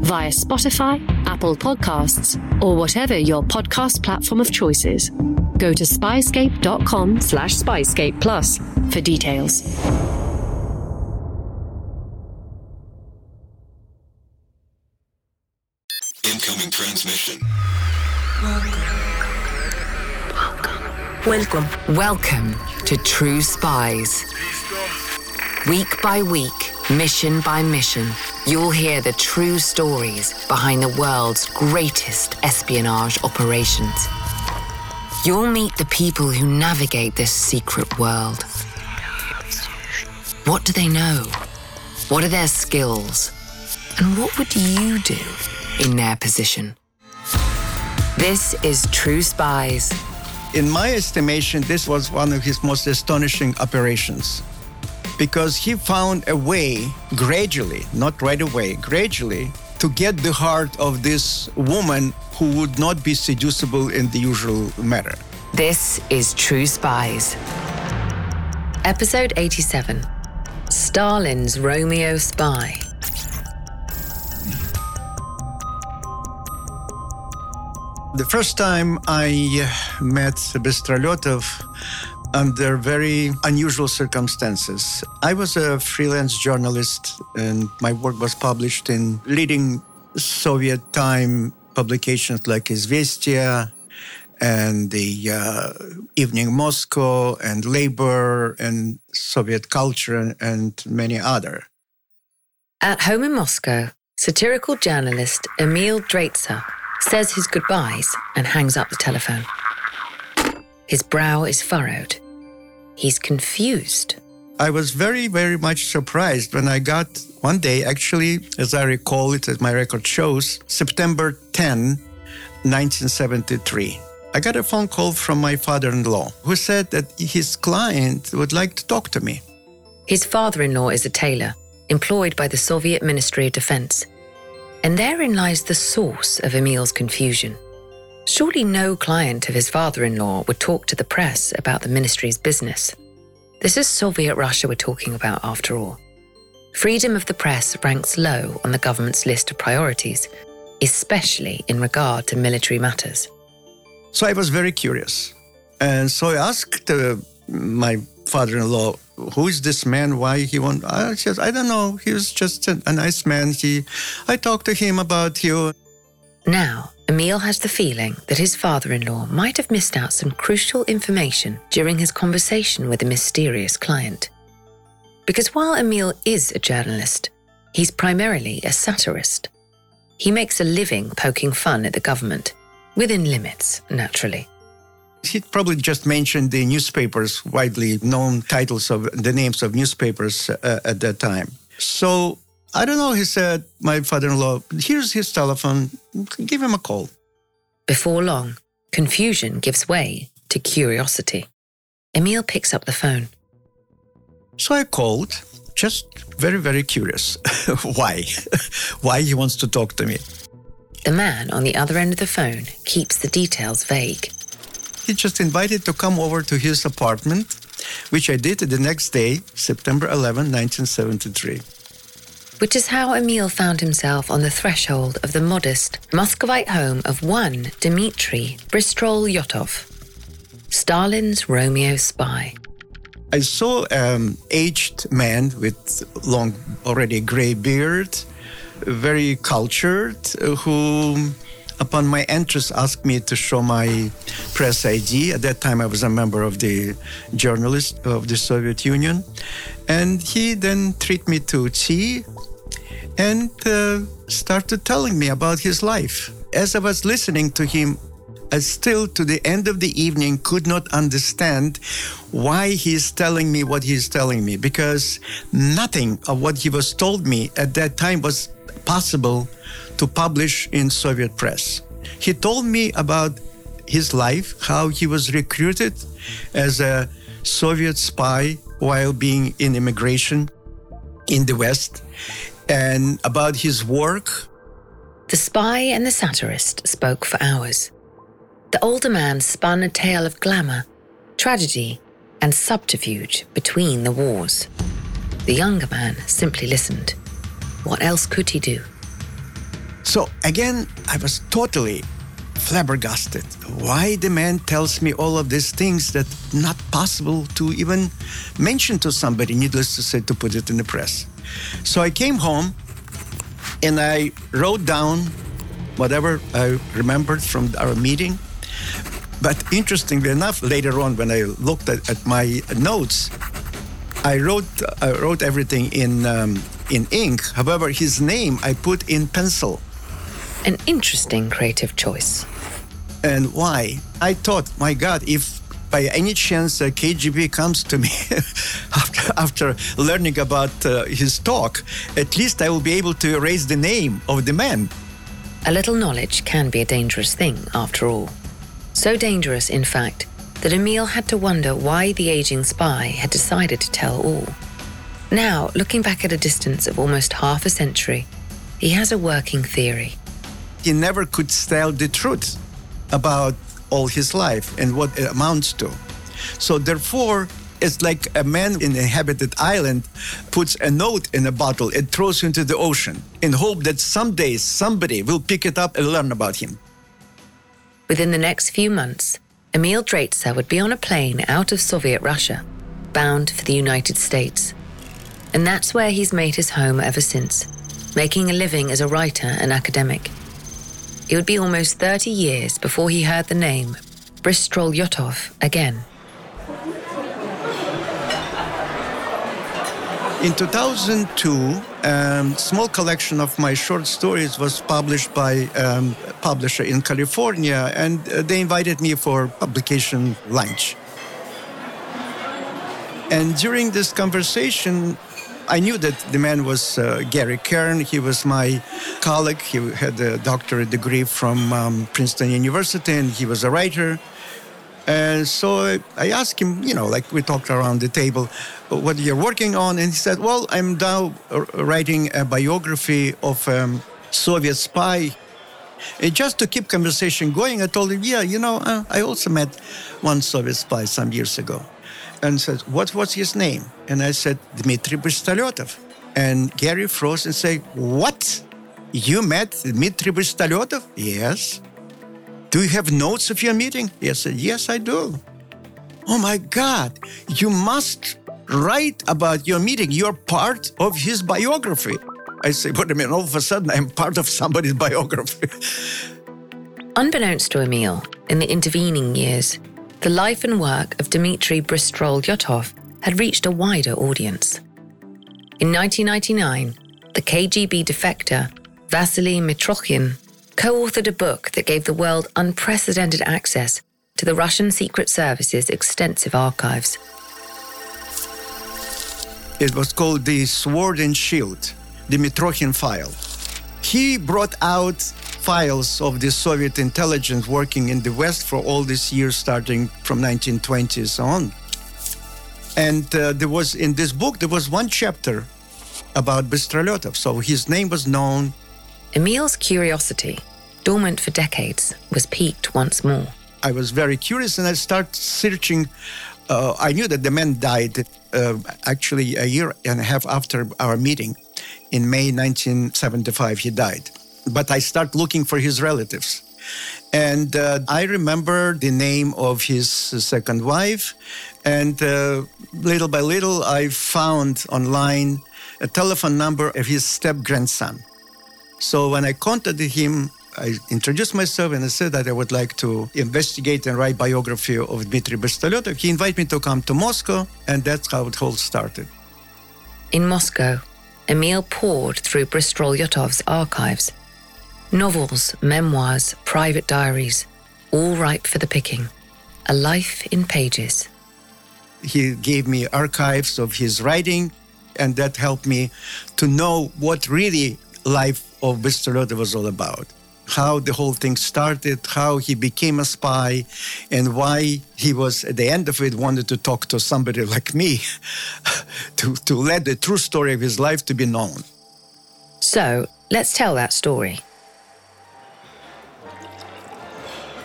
via Spotify, Apple Podcasts, or whatever your podcast platform of choice is. Go to spyscape.com slash spyscape plus for details. Incoming transmission. Welcome. Welcome to True Spies. Week by week, mission by mission, you'll hear the true stories behind the world's greatest espionage operations. You'll meet the people who navigate this secret world. What do they know? What are their skills? And what would you do in their position? This is True Spies. In my estimation, this was one of his most astonishing operations because he found a way gradually, not right away, gradually to get the heart of this woman who would not be seducible in the usual manner. This is True Spies. Episode 87 Stalin's Romeo Spy. The first time I uh, met Bystrolyotov under very unusual circumstances. I was a freelance journalist, and my work was published in leading Soviet time publications like Izvestia and the uh, Evening Moscow and Labor and Soviet Culture and, many other. At home in Moscow, satirical journalist Emil Draitser says his goodbyes and hangs up the telephone. His brow is furrowed. He's confused. I was very, very much surprised when I got one day, actually, as I recall it, as my record shows, September 10, 1973. I got a phone call from my father in law who said that his client would like to talk to me. His father in law is a tailor, employed by the Soviet Ministry of Defense. And therein lies the source of Emil's confusion. Surely no client of his father in law would talk to the press about the ministry's business. This is Soviet Russia we're talking about, after all. Freedom of the press ranks low on the government's list of priorities, especially in regard to military matters. So I was very curious. And so I asked uh, my father in law, who is this man? Why he want? I said, I don't know. He was just a, a nice man. He, I talked to him about you. Now, Emil has the feeling that his father in law might have missed out some crucial information during his conversation with a mysterious client. Because while Emil is a journalist, he's primarily a satirist. He makes a living poking fun at the government, within limits, naturally. He probably just mentioned the newspapers, widely known titles of the names of newspapers uh, at that time. So I don't know. He said, my father in law, here's his telephone. Give him a call. Before long, confusion gives way to curiosity. Emil picks up the phone. So I called, just very, very curious. Why? Why he wants to talk to me. The man on the other end of the phone keeps the details vague. He just invited to come over to his apartment, which I did the next day, September 11, 1973 which is how Emil found himself on the threshold of the modest Muscovite home of one Dmitri Dmitry Bystrolyotov, Stalin's Romeo spy. I saw an um, aged man with long, already gray beard, very cultured, who, upon my entrance, asked me to show my press ID. At that time, I was a member of the journalist of the Soviet Union. And he then treated me to tea and uh, started telling me about his life. As I was listening to him, I still, to the end of the evening, could not understand why he's telling me what he's telling me because nothing of what he was told me at that time was possible to publish in Soviet press. He told me about his life, how he was recruited as a Soviet spy while being in immigration in the West, and about his work. The spy and the satirist spoke for hours. The older man spun a tale of glamour, tragedy, and subterfuge between the wars. The younger man simply listened. What else could he do? So again, I was totally flabbergasted. Why the man tells me all of these things that not possible to even mention to somebody, needless to say, to put it in the press. So I came home and I wrote down whatever I remembered from our meeting. But interestingly enough, later on, when I looked at, at my notes, I wrote I wrote everything in um, in ink. However, his name I put in pencil. An interesting creative choice. And why? I thought, my God, if by any chance uh, KGB comes to me after, after learning about uh, his talk, at least I will be able to erase the name of the man. A little knowledge can be a dangerous thing, after all. So dangerous, in fact, that Emil had to wonder why the aging spy had decided to tell all. Now, looking back at a distance of almost half a century, he has a working theory. He never could tell the truth about all his life and what it amounts to. So, therefore, it's like a man in a inhabited island puts a note in a bottle and throws into the ocean in hope that someday somebody will pick it up and learn about him. Within the next few months, Emil Draitser would be on a plane out of Soviet Russia, bound for the United States. And that's where he's made his home ever since, making a living as a writer and academic. It would be almost 30 years before he heard the name Bystrolyotov again. In 2002, a um, small collection of my short stories was published by um, a publisher in California, and uh, they invited me for publication lunch. And during this conversation, I knew that the man was uh, Gary Kern. He was my colleague. He had a doctorate degree from um, Princeton University, and he was a writer. And so I asked him, you know, like we talked around the table, what you're working on. And he said, well, I'm now writing a biography of a um, Soviet spy. And just to keep conversation going, I told him, yeah, you know, uh, I also met one Soviet spy some years ago and said, What was his name? And I said, Dmitry Bystrolyotov. And Gary froze and said, What? You met Dmitry Bystrolyotov? Yes. Do you have notes of your meeting? He said, Yes, I do. Oh my God, you must write about your meeting. You're part of his biography. I say, What I mean, all of a sudden I'm part of somebody's biography. Unbeknownst to Emil, in the intervening years, the life and work of Dmitry Bystrolyotov had reached a wider audience. In 1999, the KGB defector Vasily Mitrokhin co authored a book that gave the world unprecedented access to the Russian Secret Service's extensive archives. It was called the Sword and Shield, the Mitrokhin file. He brought out files of the Soviet intelligence working in the West for all these years, starting from 1920s on. And uh, there was in this book there was one chapter about Bystrolyotov, so his name was known. Emil's curiosity, dormant for decades, was piqued once more. I was very curious, and I started searching. Uh, I knew that the man died uh, actually a year and a half after our meeting. In May 1975, he died but I start looking for his relatives. And uh, I remember the name of his second wife. And uh, little by little, I found online a telephone number of his step grandson. So when I contacted him, I introduced myself and I said that I would like to investigate and write biography of Dmitry Bystrolyotov. He invited me to come to Moscow, and that's how it all started. In Moscow, Emil poured through Bristol archives Novels, memoirs, private diaries, all ripe for the picking. A life in pages. He gave me archives of his writing, and that helped me to know what really life of Mr. Bystrolyotov was all about. how the whole thing started, how he became a spy, and why he was, at the end of it, wanted to talk to somebody like me to, to let the true story of his life to be known. So let's tell that story.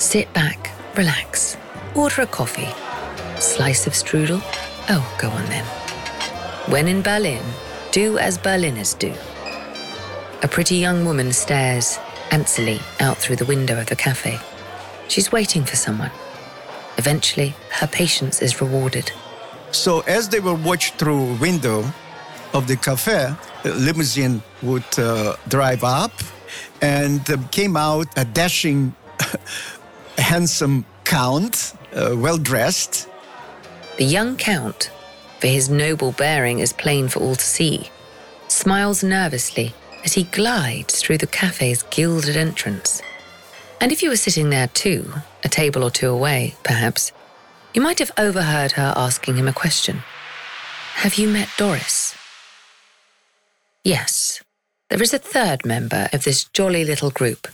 Sit back, relax, order a coffee, slice of strudel. Oh, go on then. When in Berlin, do as Berliners do. A pretty young woman stares antsily out through the window of the cafe. She's waiting for someone. Eventually, her patience is rewarded. So as they were watched through window of the cafe, a limousine would uh, drive up and uh, came out a dashing, handsome count, uh, well dressed. The young count, for his noble bearing is plain for all to see, smiles nervously as he glides through the cafe's gilded entrance. And if you were sitting there too, a table or two away, perhaps, you might have overheard her asking him a question Have you met Doris? Yes, there is a third member of this jolly little group.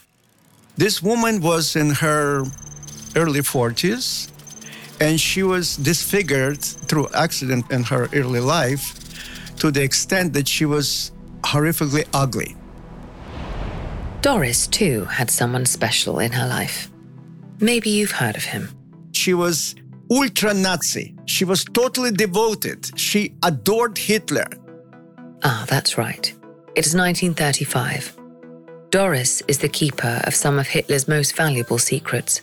This woman was in her early 40s and she was disfigured through accident in her early life to the extent that she was horrifically ugly. Doris, too, had someone special in her life. Maybe you've heard of him. She was ultra Nazi. She was totally devoted. She adored Hitler. Ah, that's right. It is 1935. Doris is the keeper of some of Hitler's most valuable secrets.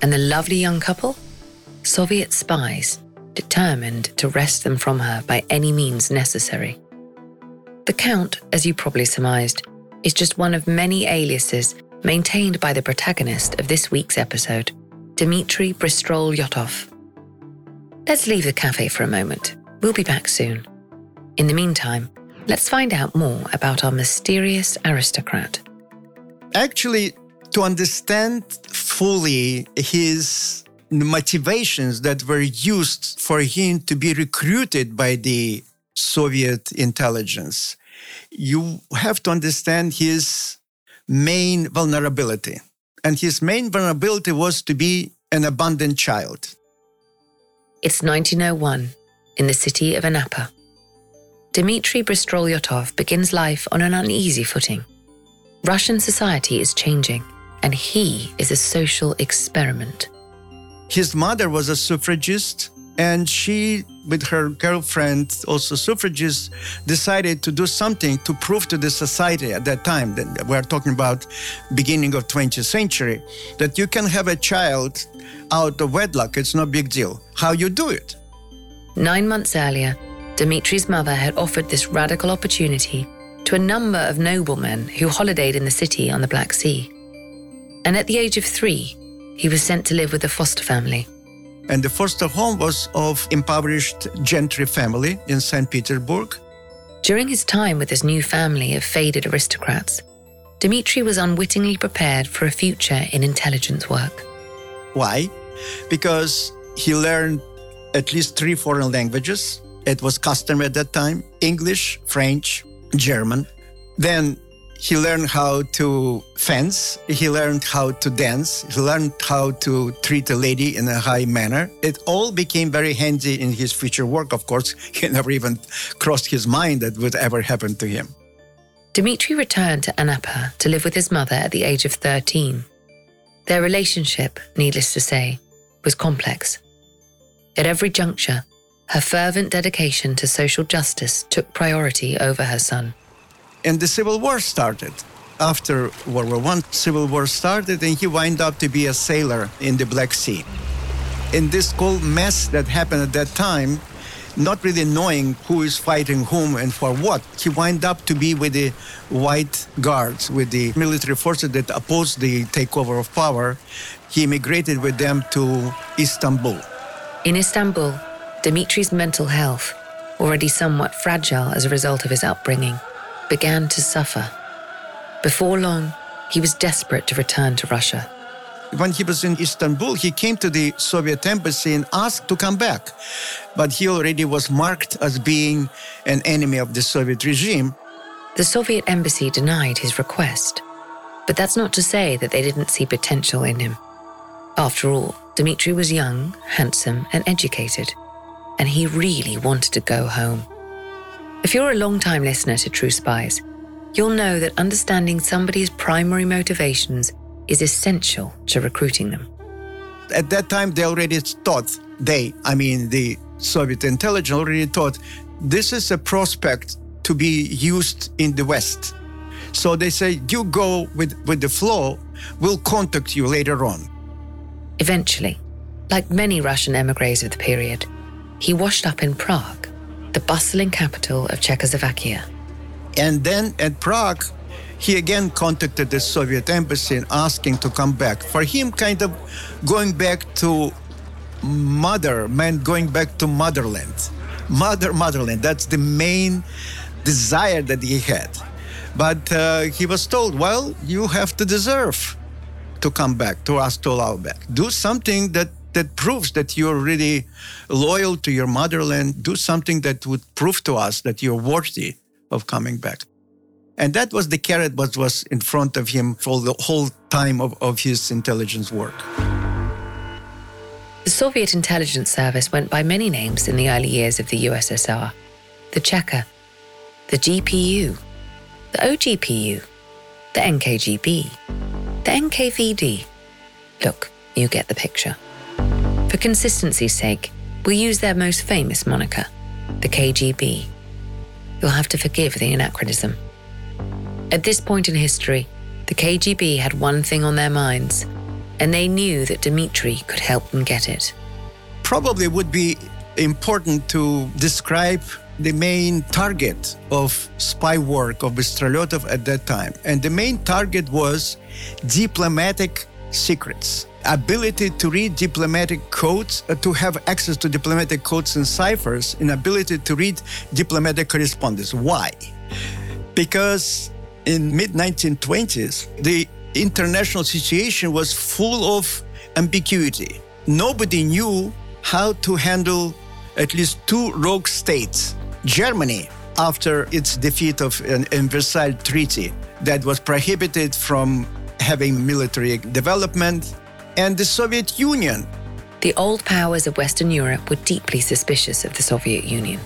And the lovely young couple? Soviet spies, determined to wrest them from her by any means necessary. The Count, as you probably surmised, is just one of many aliases maintained by the protagonist of this week's episode, Dmitry Bystrolyotov. Let's leave the cafe for a moment. We'll be back soon. In the meantime, let's find out more about our mysterious aristocrat. Actually, to understand fully his motivations that were used for him to be recruited by the Soviet intelligence, you have to understand his main vulnerability. And his main vulnerability was to be an abandoned child. It's 1901 in the city of Anapa. Dmitry Bystrolyotov begins life on an uneasy footing. Russian society is changing, and he is a social experiment. His mother was a suffragist and she, with her girlfriend, also suffragist, decided to do something to prove to the society at that time, that we're talking about beginning of 20th century, that you can have a child out of wedlock. It's no big deal. How you do it? Nine months earlier, Dmitry's mother had offered this radical opportunity to a number of noblemen who holidayed in the city on the Black Sea. And at the age of three, he was sent to live with a foster family. And the foster home was of impoverished gentry family in St. Petersburg. During his time with his new family of faded aristocrats, Dmitry was unwittingly prepared for a future in intelligence work. Why? Because he learned at least three foreign languages. It was custom at that time English, French, German. Then he learned how to fence. He learned how to dance. He learned how to treat a lady in a high manner. It all became very handy in his future work. Of course, he never even crossed his mind that would ever happen to him. Dmitry returned to Anapa to live with his mother at the age of 13. Their relationship, needless to say, was complex. At every juncture, her fervent dedication to social justice took priority over her son and the Civil War started. After World War I, Civil War started, and he wound up to be a sailor in the Black Sea. In this whole mess that happened at that time, not really knowing who is fighting whom and for what, he wound up to be with the White Guards, with the military forces that opposed the takeover of power. He immigrated with them to Istanbul. In Istanbul, Dmitry's mental health, already somewhat fragile as a result of his upbringing, began to suffer. Before long, he was desperate to return to Russia. When he was in Istanbul, he came to the Soviet embassy and asked to come back. But he already was marked as being an enemy of the Soviet regime. The Soviet embassy denied his request. But that's not to say that they didn't see potential in him. After all, Dmitri was young, handsome, and educated, and he really wanted to go home. If you're a long-time listener to True Spies, you'll know that understanding somebody's primary motivations is essential to recruiting them. At that time, they already thought, they, I mean, the Soviet intelligence already thought this is a prospect to be used in the West. So they say, you go with, with the flow, we'll contact you later on. Eventually, like many Russian emigres of the period, he washed up in Prague, the bustling capital of Czechoslovakia. And then at Prague, he again contacted the Soviet embassy asking to come back. For him, kind of going back to mother meant going back to motherland. Mother, motherland. That's the main desire that he had. But uh, he was told, well, you have to deserve to come back, to ask to allow back. Do something that, that proves that you're really loyal to your motherland. Do something that would prove to us that you're worthy of coming back. And that was the carrot that was in front of him for the whole time of, of his intelligence work. The Soviet intelligence service went by many names in the early years of the USSR the Cheka, the GPU, the OGPU, the NKGB, the NKVD. Look, you get the picture. For consistency's sake, we'll use their most famous moniker, the KGB. You'll have to forgive the anachronism. At this point in history, the KGB had one thing on their minds, and they knew that Dmitri could help them get it. Probably would be important to describe the main target of spy work of Bystrolyotov at that time. And the main target was diplomatic secrets. Ability to read diplomatic codes, uh, to have access to diplomatic codes and ciphers, and ability to read diplomatic correspondence. Why? Because in mid 1920s, the international situation was full of ambiguity. Nobody knew how to handle at least two rogue states Germany, after its defeat of an, an Versailles Treaty that was prohibited from having military development, and the Soviet Union. The old powers of Western Europe were deeply suspicious of the Soviet Union.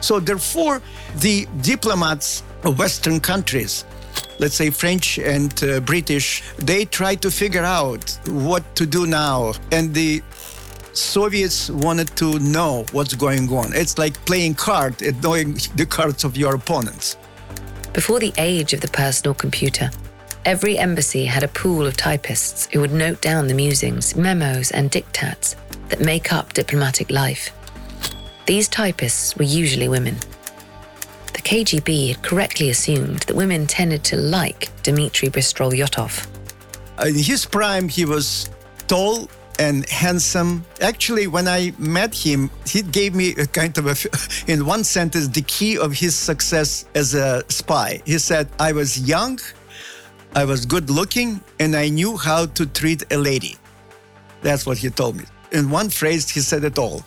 So, therefore, the diplomats of Western countries, let's say French and uh, British, they tried to figure out what to do now. And the Soviets wanted to know what's going on. It's like playing cards and knowing the cards of your opponents. Before the age of the personal computer, every embassy had a pool of typists who would note down the musings, memos, and diktats that make up diplomatic life. These typists were usually women. The KGB had correctly assumed that women tended to like Dmitry Bystrolyotov. In his prime, he was tall and handsome. Actually, when I met him, he gave me a kind of a, in one sentence, the key of his success as a spy. He said, I was young, I was good looking, and I knew how to treat a lady. That's what he told me. In one phrase, he said it all.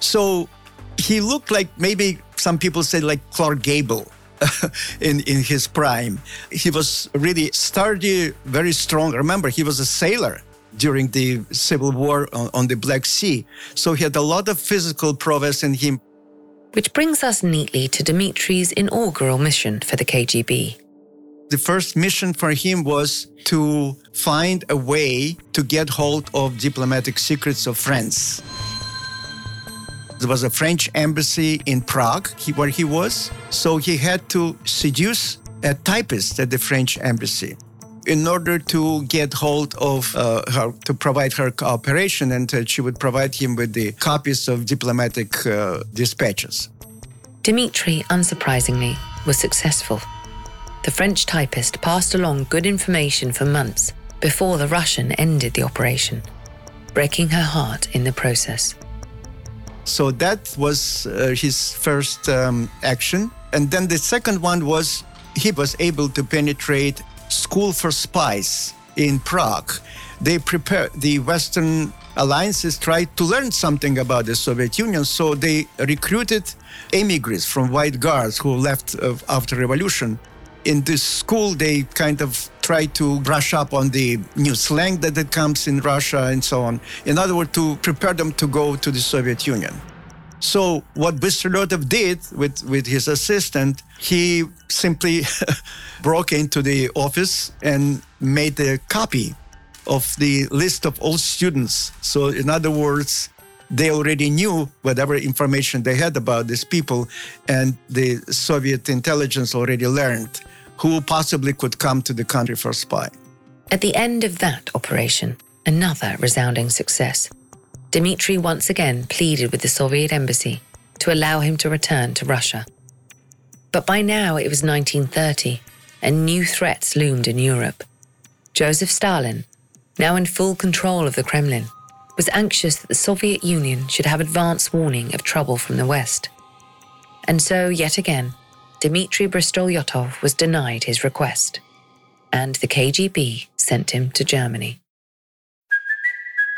So he looked like maybe some people say like Clark Gable. in in his prime, he was really sturdy, very strong. Remember, he was a sailor during the civil war on, on the Black Sea. So he had a lot of physical prowess in him. Which brings us neatly to Dmitri's inaugural mission for the KGB. The first mission for him was to find a way to get hold of diplomatic secrets of France. There was a French embassy in Prague where he was, so he had to seduce a typist at the French embassy in order to get hold of uh, her, to provide her cooperation, and uh, she would provide him with the copies of diplomatic uh, dispatches. Dmitri, unsurprisingly, was successful. The French typist passed along good information for months before the Russian ended the operation, breaking her heart in the process. So that was uh, his first um, action. And then the second one was he was able to penetrate School for Spies in Prague. They prepared the Western alliances tried to learn something about the Soviet Union, so they recruited emigres from White Guards who left uh, after revolution. In this school, they kind of try to brush up on the new slang that, that comes in Russia and so on. In other words, to prepare them to go to the Soviet Union. So what Bystrolyotov did with, with his assistant, he simply broke into the office and made a copy of the list of all students. So in other words, they already knew whatever information they had about these people, and the Soviet intelligence already learned who possibly could come to the country for spy. At the end of that operation, another resounding success. Dmitry once again pleaded with the Soviet embassy to allow him to return to Russia. But by now it was 1930, and new threats loomed in Europe. Joseph Stalin, now in full control of the Kremlin, was anxious that the Soviet Union should have advance warning of trouble from the West. And so, yet again, Dmitry Bystrolyotov was denied his request, and the KGB sent him to Germany.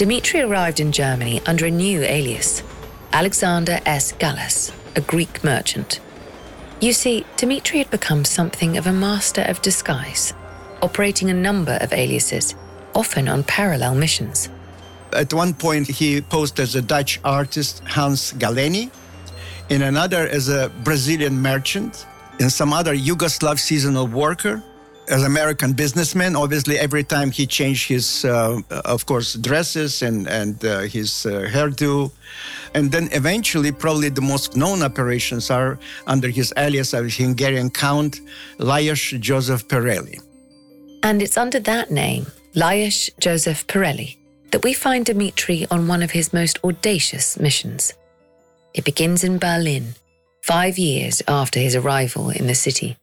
Dmitry arrived in Germany under a new alias, Alexander S. Gallus, a Greek merchant. You see, Dimitri had become something of a master of disguise, operating a number of aliases, often on parallel missions. At one point, he posed as a Dutch artist, Hans Galeni, in another as a Brazilian merchant, in some other Yugoslav seasonal worker, as American businessman, obviously, every time he changed his, uh, of course, dresses and and uh, his uh, hairdo, and then eventually, probably the most known operations are under his alias of Hungarian Count Lajos Joseph Pirelli. And it's under that name, Lajos Joseph Pirelli, that we find Dmitri on one of his most audacious missions. It begins in Berlin, five years after his arrival in the city.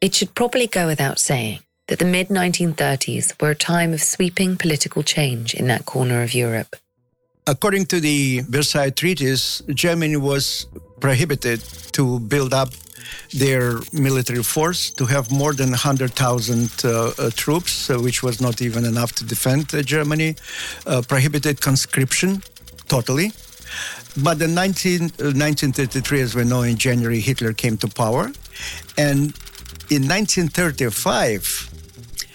It should probably go without saying that the mid 1930s were a time of sweeping political change in that corner of Europe. According to the Versailles Treaties, Germany was prohibited to build up their military force to have more than 100,000 uh, uh, troops, uh, which was not even enough to defend uh, Germany, uh, prohibited conscription totally. But in 19, 1933, uh, as we know, in January, Hitler came to power. And in 1935,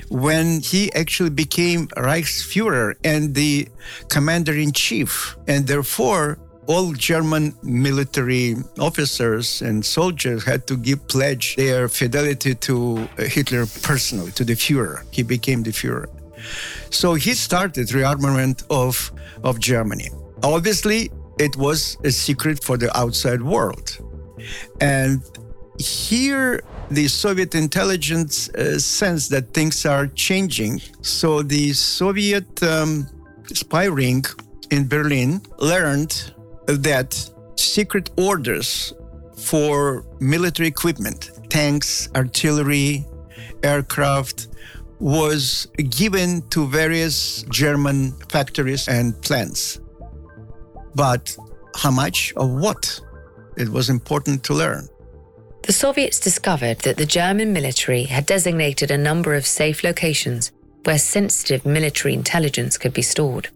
when he actually became Reichsfuhrer and the commander in chief, and therefore all German military officers and soldiers had to give pledge their fidelity to uh, Hitler personally, to the Fuhrer. He became the Fuhrer. So he started rearmament of, of Germany. Obviously, it was a secret for the outside world. And here the Soviet intelligence uh, sense that things are changing. So the Soviet um, spy ring in Berlin learned that secret orders for military equipment, tanks, artillery, aircraft, was given to various German factories and plants. But how much of what? It was important to learn. The Soviets discovered that the German military had designated a number of safe locations where sensitive military intelligence could be stored.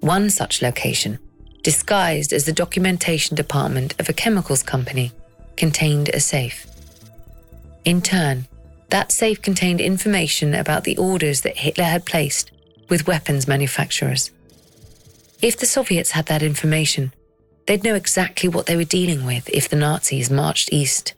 One such location, disguised as the documentation department of a chemicals company, contained a safe. In turn, that safe contained information about the orders that Hitler had placed with weapons manufacturers. If the Soviets had that information, They'd know exactly what they were dealing with if the Nazis marched east.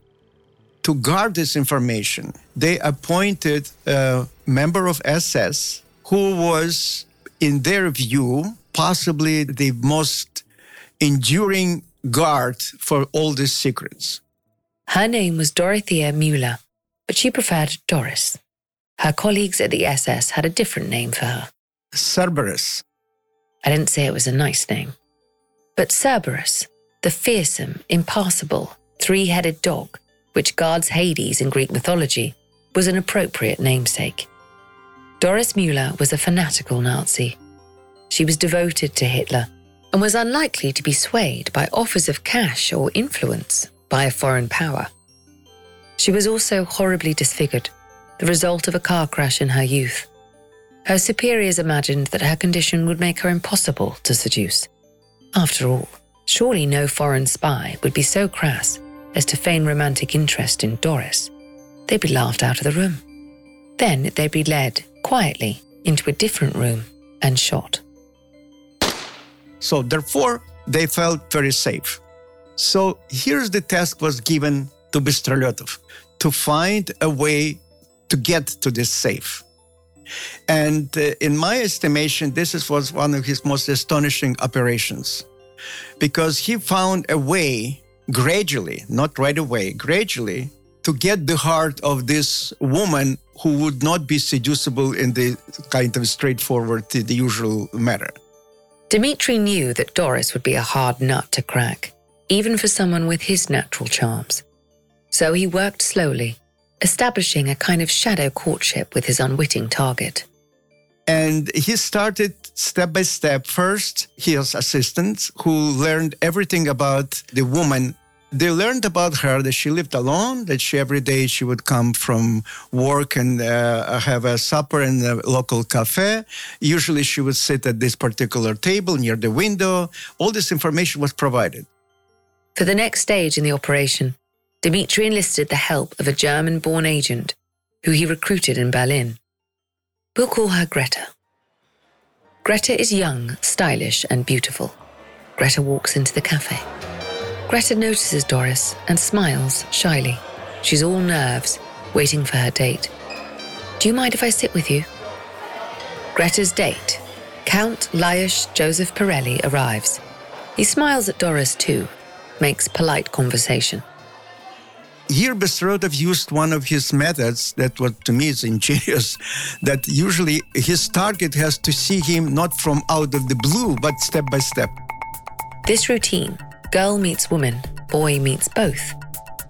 To guard this information, they appointed a member of SS who was, in their view, possibly the most enduring guard for all these secrets. Her name was Dorothea Müller, but she preferred Doris. Her colleagues at the SS had a different name for her. Cerberus. I didn't say it was a nice name. But Cerberus, the fearsome, impassable, three headed dog, which guards Hades in Greek mythology, was an appropriate namesake. Doris Müller was a fanatical Nazi. She was devoted to Hitler and was unlikely to be swayed by offers of cash or influence by a foreign power. She was also horribly disfigured, the result of a car crash in her youth. Her superiors imagined that her condition would make her impossible to seduce. After all, surely no foreign spy would be so crass as to feign romantic interest in Doris. They'd be laughed out of the room. Then they'd be led quietly into a different room and shot. So therefore, they felt very safe. So here's the task was given to Bystrolyotov to find a way to get to this safe. And uh, in my estimation, this is, was one of his most astonishing operations because he found a way gradually, not right away, gradually to get the heart of this woman who would not be seducible in the kind of straightforward, the usual manner. Dmitri knew that Doris would be a hard nut to crack, even for someone with his natural charms. So he worked slowly, establishing a kind of shadow courtship with his unwitting target. And he started step by step. First, his assistants, who learned everything about the woman. They learned about her that she lived alone, that she every day she would come from work and uh, have a supper in a local cafe. Usually she would sit at this particular table near the window. All this information was provided. For the next stage in the operation, Dmitri enlisted the help of a German born agent who he recruited in Berlin. We'll call her Greta. Greta is young, stylish, and beautiful. Greta walks into the cafe. Greta notices Doris and smiles shyly. She's all nerves, waiting for her date. Do you mind if I sit with you? Greta's date, Count Lajos Joseph Pirelli, arrives. He smiles at Doris too, makes polite conversation. Here, Bystrolyotov used one of his methods that, what to me is ingenious, that usually his target has to see him not from out of the blue, but step by step. This routine, girl meets woman, boy meets both,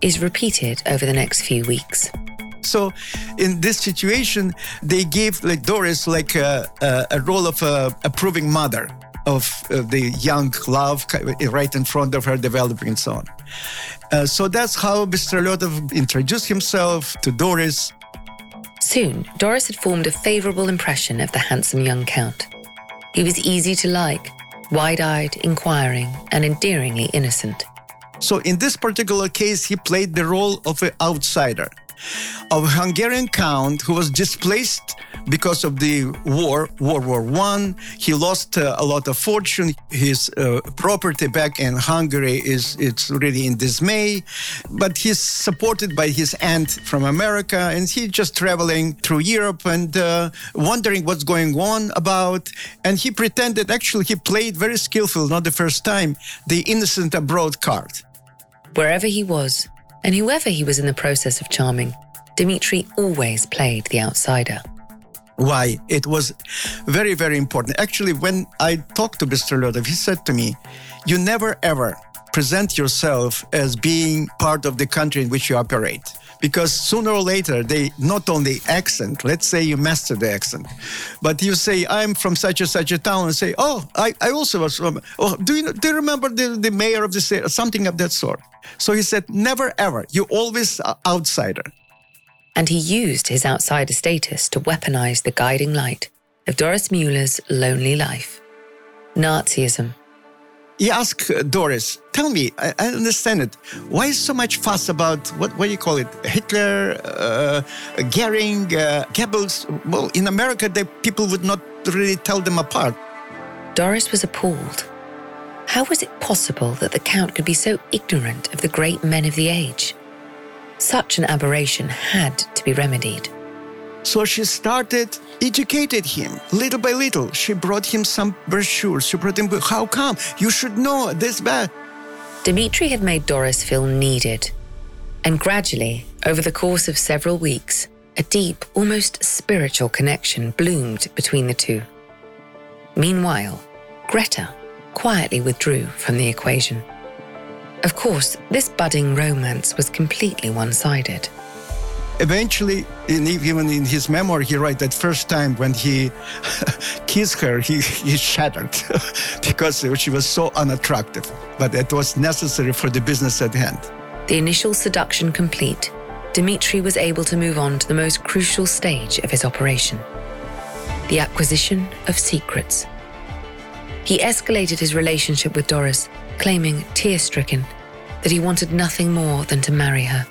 is repeated over the next few weeks. So, in this situation, they gave like Doris like a, a, a role of a approving mother of uh, the young love right in front of her developing and so on. Uh, so that's how Bystrolyotov introduced himself to Doris. Soon, Doris had formed a favorable impression of the handsome young count. He was easy to like, wide eyed, inquiring, and endearingly innocent. So, in this particular case, he played the role of an outsider of a Hungarian count who was displaced because of the war, World War One. He lost uh, a lot of fortune. His uh, property back in Hungary is it's really in dismay, but he's supported by his aunt from America, and he's just traveling through Europe and uh, wondering what's going on about. And he pretended actually he played very skillful, not the first time, the innocent abroad card. Wherever he was, and whoever he was in the process of charming, Dmitri always played the outsider. Why? It was very, very important. Actually, when I talked to Bystrolyotov, he said to me, You never ever present yourself as being part of the country in which you operate. Because sooner or later, they not only accent, let's say you master the accent, but you say, I'm from such and such a town, and say, Oh, I, I also was from, oh, do you, do you remember the, the mayor of the city? Something of that sort. So he said, Never ever. You always outsider. And he used his outsider status to weaponize the guiding light of Doris Müller's lonely life Nazism. He asked uh, Doris, Tell me, I, I understand it. Why is so much fuss about what, what do you call it? Hitler, uh, Goering, uh, Goebbels? Well, in America, the people would not really tell them apart. Doris was appalled. How was it possible that the Count could be so ignorant of the great men of the age? Such an aberration had to be remedied. So she started educated him little by little. She brought him some brochures. She brought him, how come? You should know this bad. Dmitri had made Doris feel needed. And gradually, over the course of several weeks, a deep, almost spiritual connection bloomed between the two. Meanwhile, Greta quietly withdrew from the equation. Of course, this budding romance was completely one sided. Eventually, in, even in his memoir, he writes that first time when he kissed her, he, he shattered because she was so unattractive. But it was necessary for the business at hand. The initial seduction complete, Dmitri was able to move on to the most crucial stage of his operation the acquisition of secrets. He escalated his relationship with Doris, claiming, tear stricken, that he wanted nothing more than to marry her.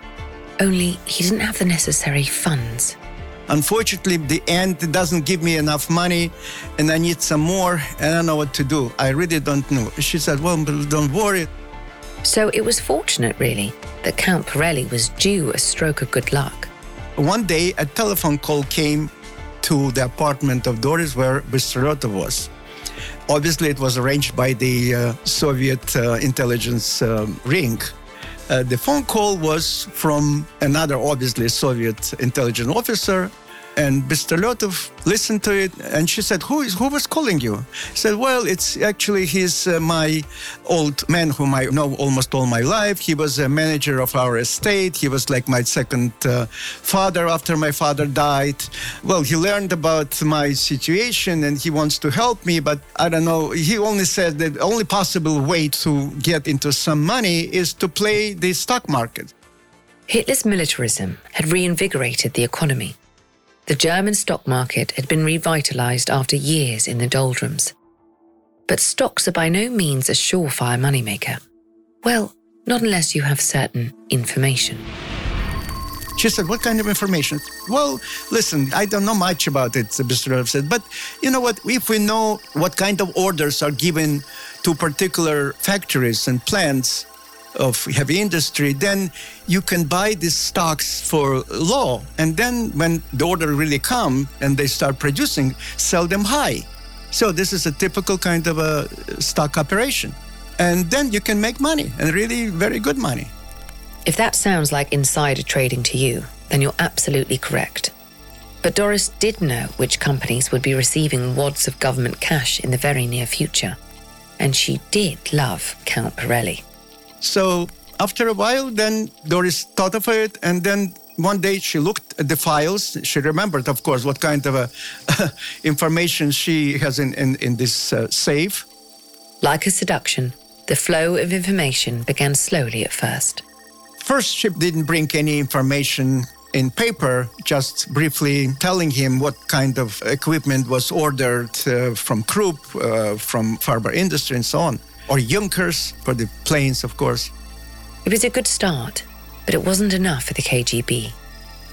Only he didn't have the necessary funds. Unfortunately, the end doesn't give me enough money and I need some more and I don't know what to do. I really don't know. She said, Well, don't worry. So it was fortunate, really, that Count Pirelli was due a stroke of good luck. One day, a telephone call came to the apartment of Doris where Bystrolyotov was. Obviously, it was arranged by the uh, Soviet uh, intelligence um, ring. Uh, the phone call was from another, obviously, Soviet intelligence officer and Bystrolyotov listened to it, and she said, "Who is who was calling you?" He said, "Well, it's actually he's uh, my old man whom I know almost all my life. He was a manager of our estate. He was like my second uh, father after my father died. Well, he learned about my situation and he wants to help me, but I don't know. He only said that the only possible way to get into some money is to play the stock market." Hitler's militarism had reinvigorated the economy the German stock market had been revitalized after years in the doldrums. But stocks are by no means a surefire moneymaker. Well, not unless you have certain information. She said, What kind of information? Well, listen, I don't know much about it, Bystrolyotov said, but you know what? If we know what kind of orders are given to particular factories and plants, of heavy industry, then you can buy these stocks for low. And then when the order really come and they start producing, sell them high. So this is a typical kind of a stock operation. And then you can make money and really very good money. If that sounds like insider trading to you, then you're absolutely correct. But Doris did know which companies would be receiving wads of government cash in the very near future. And she did love Count Pirelli. So after a while, then Doris thought of it, and then one day she looked at the files. She remembered, of course, what kind of a, information she has in, in, in this uh, safe. Like a seduction, the flow of information began slowly at first. First, she didn't bring any information in paper, just briefly telling him what kind of equipment was ordered uh, from Krupp, uh, from Farben Industry, and so on or Junkers for the planes, of course. It was a good start, but it wasn't enough for the KGB.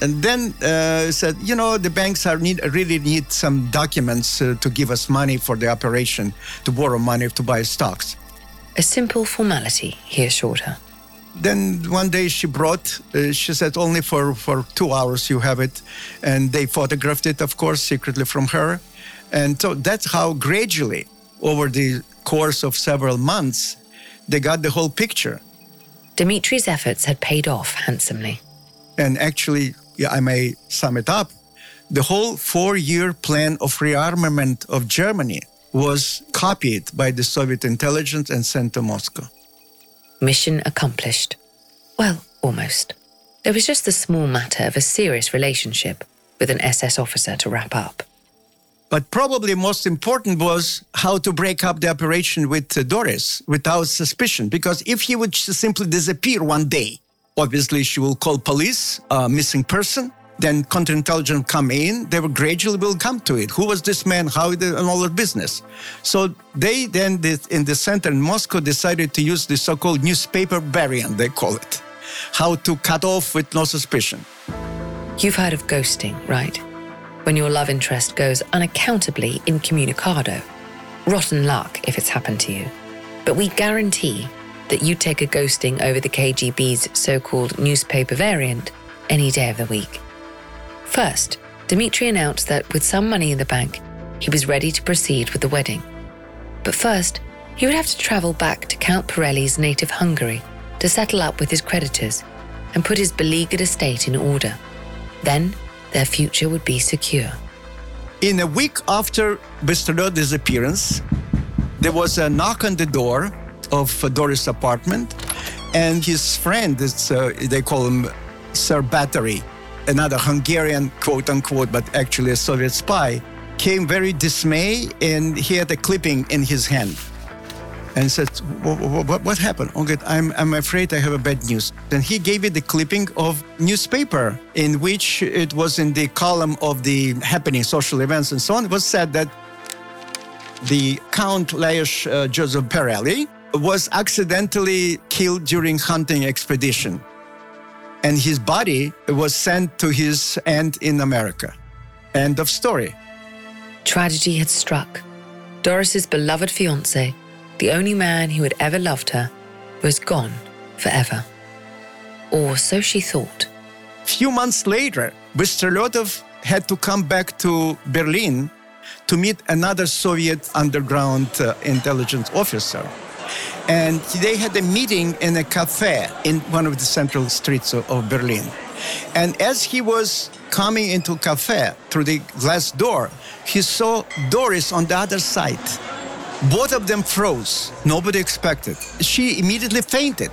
And then uh, said, you know, the banks are need, really need some documents uh, to give us money for the operation, to borrow money to buy stocks. A simple formality, he assured her. Then one day she brought, uh, she said, only for, for two hours you have it. And they photographed it, of course, secretly from her. And so that's how gradually, over the course of several months, they got the whole picture. Dmitri's efforts had paid off handsomely. And actually, yeah, I may sum it up. The whole four year plan of rearmament of Germany was copied by the Soviet intelligence and sent to Moscow. Mission accomplished. Well, almost. There was just the small matter of a serious relationship with an SS officer to wrap up. But probably most important was how to break up the operation with uh, Doris without suspicion. Because if he would simply disappear one day, obviously she will call police, uh, missing person. Then counterintelligence come in. They will gradually will come to it. Who was this man? How did and all that business. So they then did, in the center in Moscow decided to use the so-called newspaper variant. They call it, how to cut off with no suspicion. You've heard of ghosting, right? When your love interest goes unaccountably incommunicado. Rotten luck if it's happened to you. But we guarantee that you take a ghosting over the KGB's so called newspaper variant any day of the week. First, Dmitri announced that with some money in the bank, he was ready to proceed with the wedding. But first, he would have to travel back to Count Pirelli's native Hungary to settle up with his creditors and put his beleaguered estate in order. Then, their future would be secure. In a week after Bystrelot's disappearance, there was a knock on the door of Doris' apartment, and his friend, uh, they call him Sir Battery, another Hungarian quote unquote, but actually a Soviet spy, came very dismayed and he had a clipping in his hand and said, what, happened? Okay, I'm, I'm afraid I have a bad news. And he gave it the clipping of newspaper in which it was in the column of the happening social events and so on. It was said that the Count Lajos uh, Joseph Pirelli was accidentally killed during hunting expedition. And his body was sent to his aunt in America. End of story. Tragedy had struck. Doris's beloved fiance, the only man who had ever loved her, was gone forever. Or so she thought. Few months later, Bystrolyotov had to come back to Berlin to meet another Soviet underground uh, intelligence officer. And they had a meeting in a cafe in one of the central streets of, of Berlin. And as he was coming into cafe through the glass door, he saw Doris on the other side. Both of them froze. Nobody expected. She immediately fainted.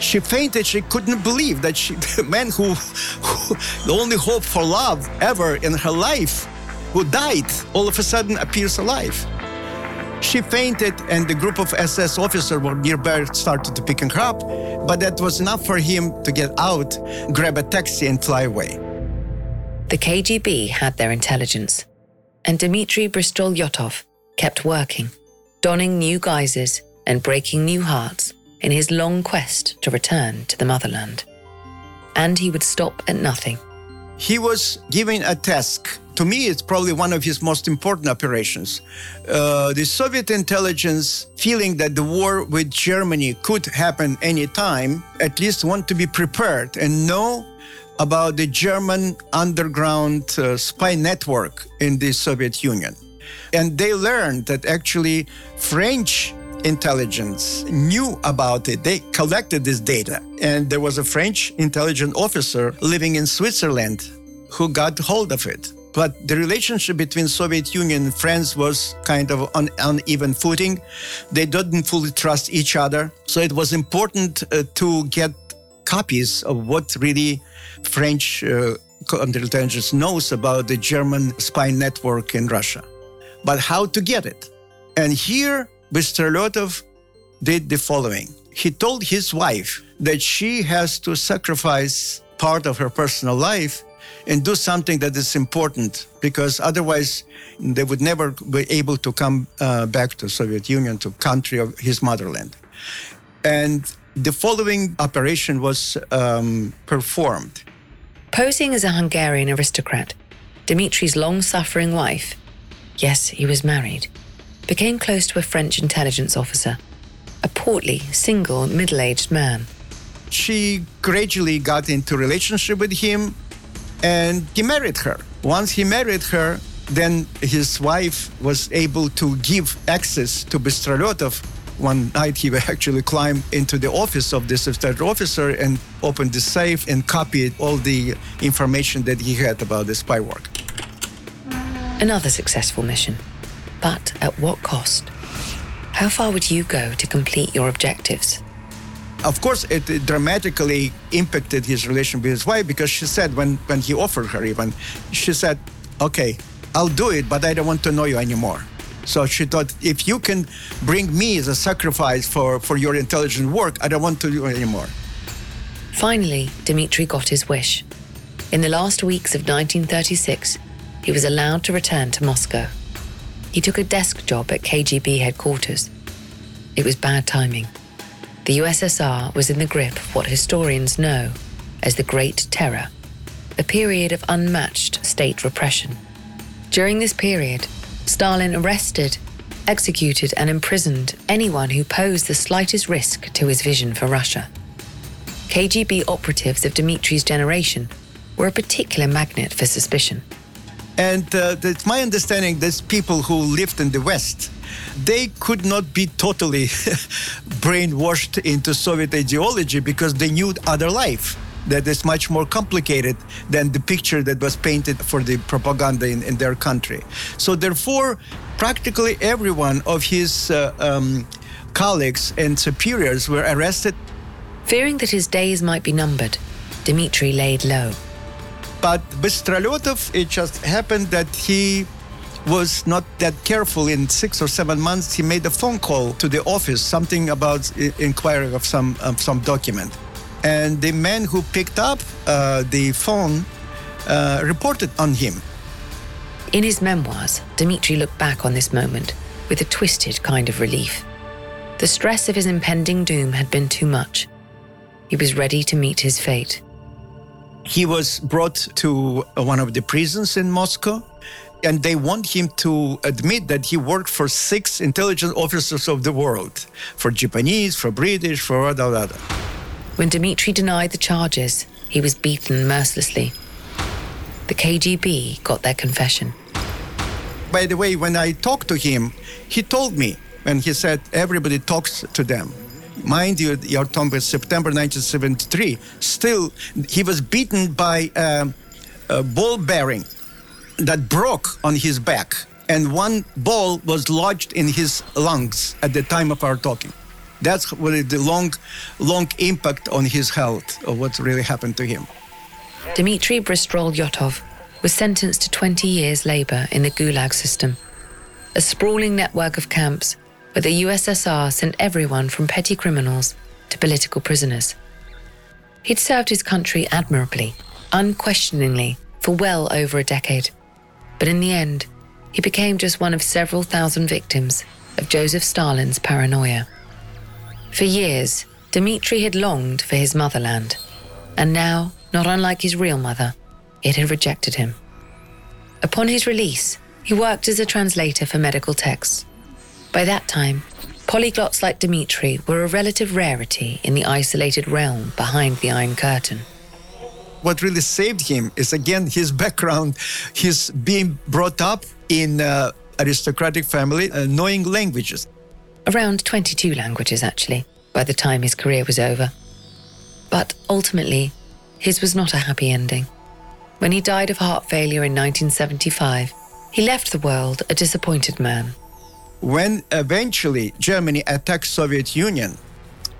She fainted. She couldn't believe that she, the man who, who, the only hope for love ever in her life, who died, all of a sudden appears alive. She fainted, and the group of SS officers were nearby started to pick her up, but that was enough for him to get out, grab a taxi, and fly away. The KGB had their intelligence, and Dmitry Bystrolyotov kept working, donning new guises and breaking new hearts in his long quest to return to the motherland. And he would stop at nothing. He was given a task to me, it's probably one of his most important operations. Uh, the Soviet intelligence, feeling that the war with Germany could happen anytime, at least want to be prepared and know about the German underground uh, spy network in the Soviet Union. And they learned that actually French intelligence knew about it. They collected this data. And there was a French intelligence officer living in Switzerland who got hold of it. But the relationship between Soviet Union and France was kind of on uneven footing. They didn't fully trust each other. So it was important uh, to get copies of what really French uh, counterintelligence knows about the German spy network in Russia. But how to get it? And here, Bystrolyotov did the following. He told his wife that she has to sacrifice part of her personal life and do something that is important because otherwise they would never be able to come uh, back to Soviet Union, to country of his motherland. And the following operation was um, performed. Posing as a Hungarian aristocrat, Dimitri's long-suffering wife, yes, he was married, became close to a French intelligence officer, a portly, single, middle-aged man. She gradually got into relationship with him and he married her. Once he married her, then his wife was able to give access to Bystrolyotov. One night he actually climbed into the office of this officer and opened the safe and copied all the information that he had about the spy work. Another successful mission. But at what cost? How far would you go to complete your objectives? Of course, it, dramatically impacted his relation with his wife because she said when, when he offered her even, she said, okay, I'll do it, but I don't want to know you anymore. So she thought, if you can bring me as a sacrifice for, for your intelligent work, I don't want to do it anymore. Finally, Dmitri got his wish. In the last weeks of 1936, he was allowed to return to Moscow. He took a desk job at KGB headquarters. It was bad timing the USSR was in the grip of what historians know as the Great Terror, a period of unmatched state repression. During this period, Stalin arrested, executed and imprisoned anyone who posed the slightest risk to his vision for Russia. KGB operatives of Dmitri's generation were a particular magnet for suspicion. And uh, it's my understanding that people who lived in the West, they could not be totally brainwashed into Soviet ideology because they knew other life that is much more complicated than the picture that was painted for the propaganda in, in their country. So therefore, practically everyone of his uh, um, colleagues and superiors were arrested. Fearing that his days might be numbered, Dmitri laid low. But Bystrolyotov, it just happened that he was not that careful. In six or seven months, he made a phone call to the office, something about inquiring of some of some document, and the man who picked up uh, the phone uh, reported on him. In his memoirs, Dmitri looked back on this moment with a twisted kind of relief. The stress of his impending doom had been too much. He was ready to meet his fate. He was brought to uh, one of the prisons in Moscow, and they want him to admit that he worked for six intelligence officers of the world for Japanese, for British, for other, other. When Dmitri denied the charges, he was beaten mercilessly. The KGB got their confession. By the way, when I talked to him, he told me, and he said, everybody talks to them. Mind you, you're talking September 1973. Still, he was beaten by um, a ball bearing that broke on his back, and one ball was lodged in his lungs at the time of our talking. That's what the long, long impact on his health of what really happened to him. Dmitry Bystrolyotov was sentenced to 20 years labor in the Gulag system, a sprawling network of camps where the USSR sent everyone from petty criminals to political prisoners. He'd served his country admirably, unquestioningly, for well over a decade. But in the end, he became just one of several thousand victims of Joseph Stalin's paranoia. For years, Dmitri had longed for his motherland, and now, not unlike his real mother, it had rejected him. Upon his release, he worked as a translator for medical texts by that time, polyglots like Dmitri were a relative rarity in the isolated realm behind the Iron Curtain. What really saved him is again his background, his being brought up in uh, aristocratic family, uh, knowing languages. Around 22 languages, actually, by the time his career was over. But ultimately, his was not a happy ending. When he died of heart failure in 1975, he left the world a disappointed man when eventually Germany attacked Soviet Union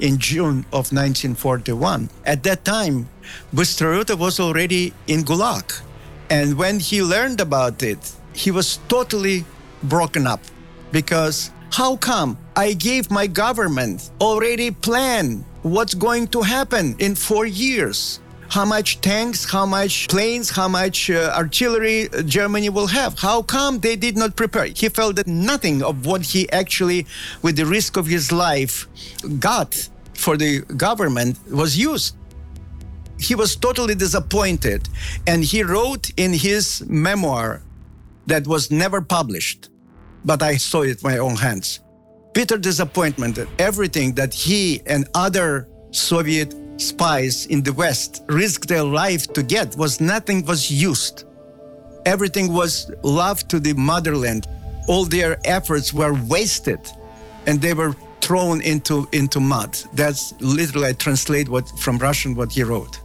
in June of 1941, at that time, Bystrolyotov was already in Gulag. And when he learned about it, he was totally broken up because how come I gave my government already plan what's going to happen in four years? How much tanks, how much planes, how much uh, artillery uh, Germany will have. How come they did not prepare? He felt that nothing of what he actually, with the risk of his life, got for the government was used. He was totally disappointed, and he wrote in his memoir that was never published, but I saw it with my own hands. Bitter disappointment that everything that he and other Soviet spies in the West risked their life to get was nothing was used. Everything was love to the motherland. All their efforts were wasted and they were thrown into, into mud. That's literally I translate what from Russian what he wrote.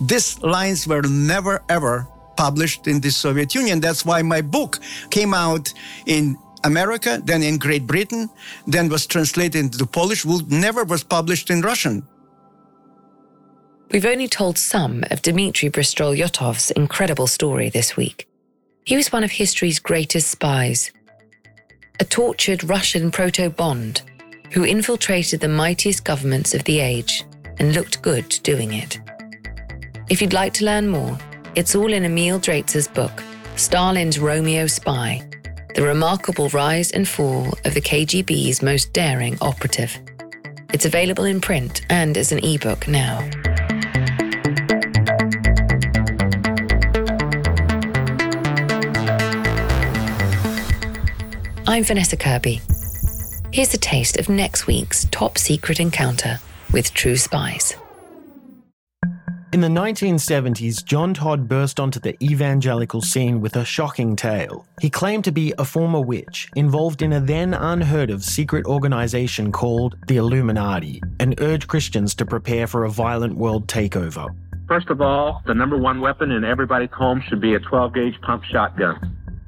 These lines were never ever published in the Soviet Union. That's why my book came out in America, then in Great Britain, then was translated into Polish, Would never was published in Russian. We've only told some of Dmitry Bystrolyotov incredible story this week. He was one of history's greatest spies, a tortured Russian proto Bond who infiltrated the mightiest governments of the age and looked good doing it. If you'd like to learn more, it's all in Emil Draitser's book, Stalin's Romeo Spy The Remarkable Rise and Fall of the KGB's Most Daring Operative. It's available in print and as an ebook now. I'm Vanessa Kirby. Here's a taste of next week's top secret encounter with true spies. In the 1970s, John Todd burst onto the evangelical scene with a shocking tale. He claimed to be a former witch involved in a then unheard of secret organization called the Illuminati and urged Christians to prepare for a violent world takeover. First of all, the number one weapon in everybody's home should be a 12 gauge pump shotgun.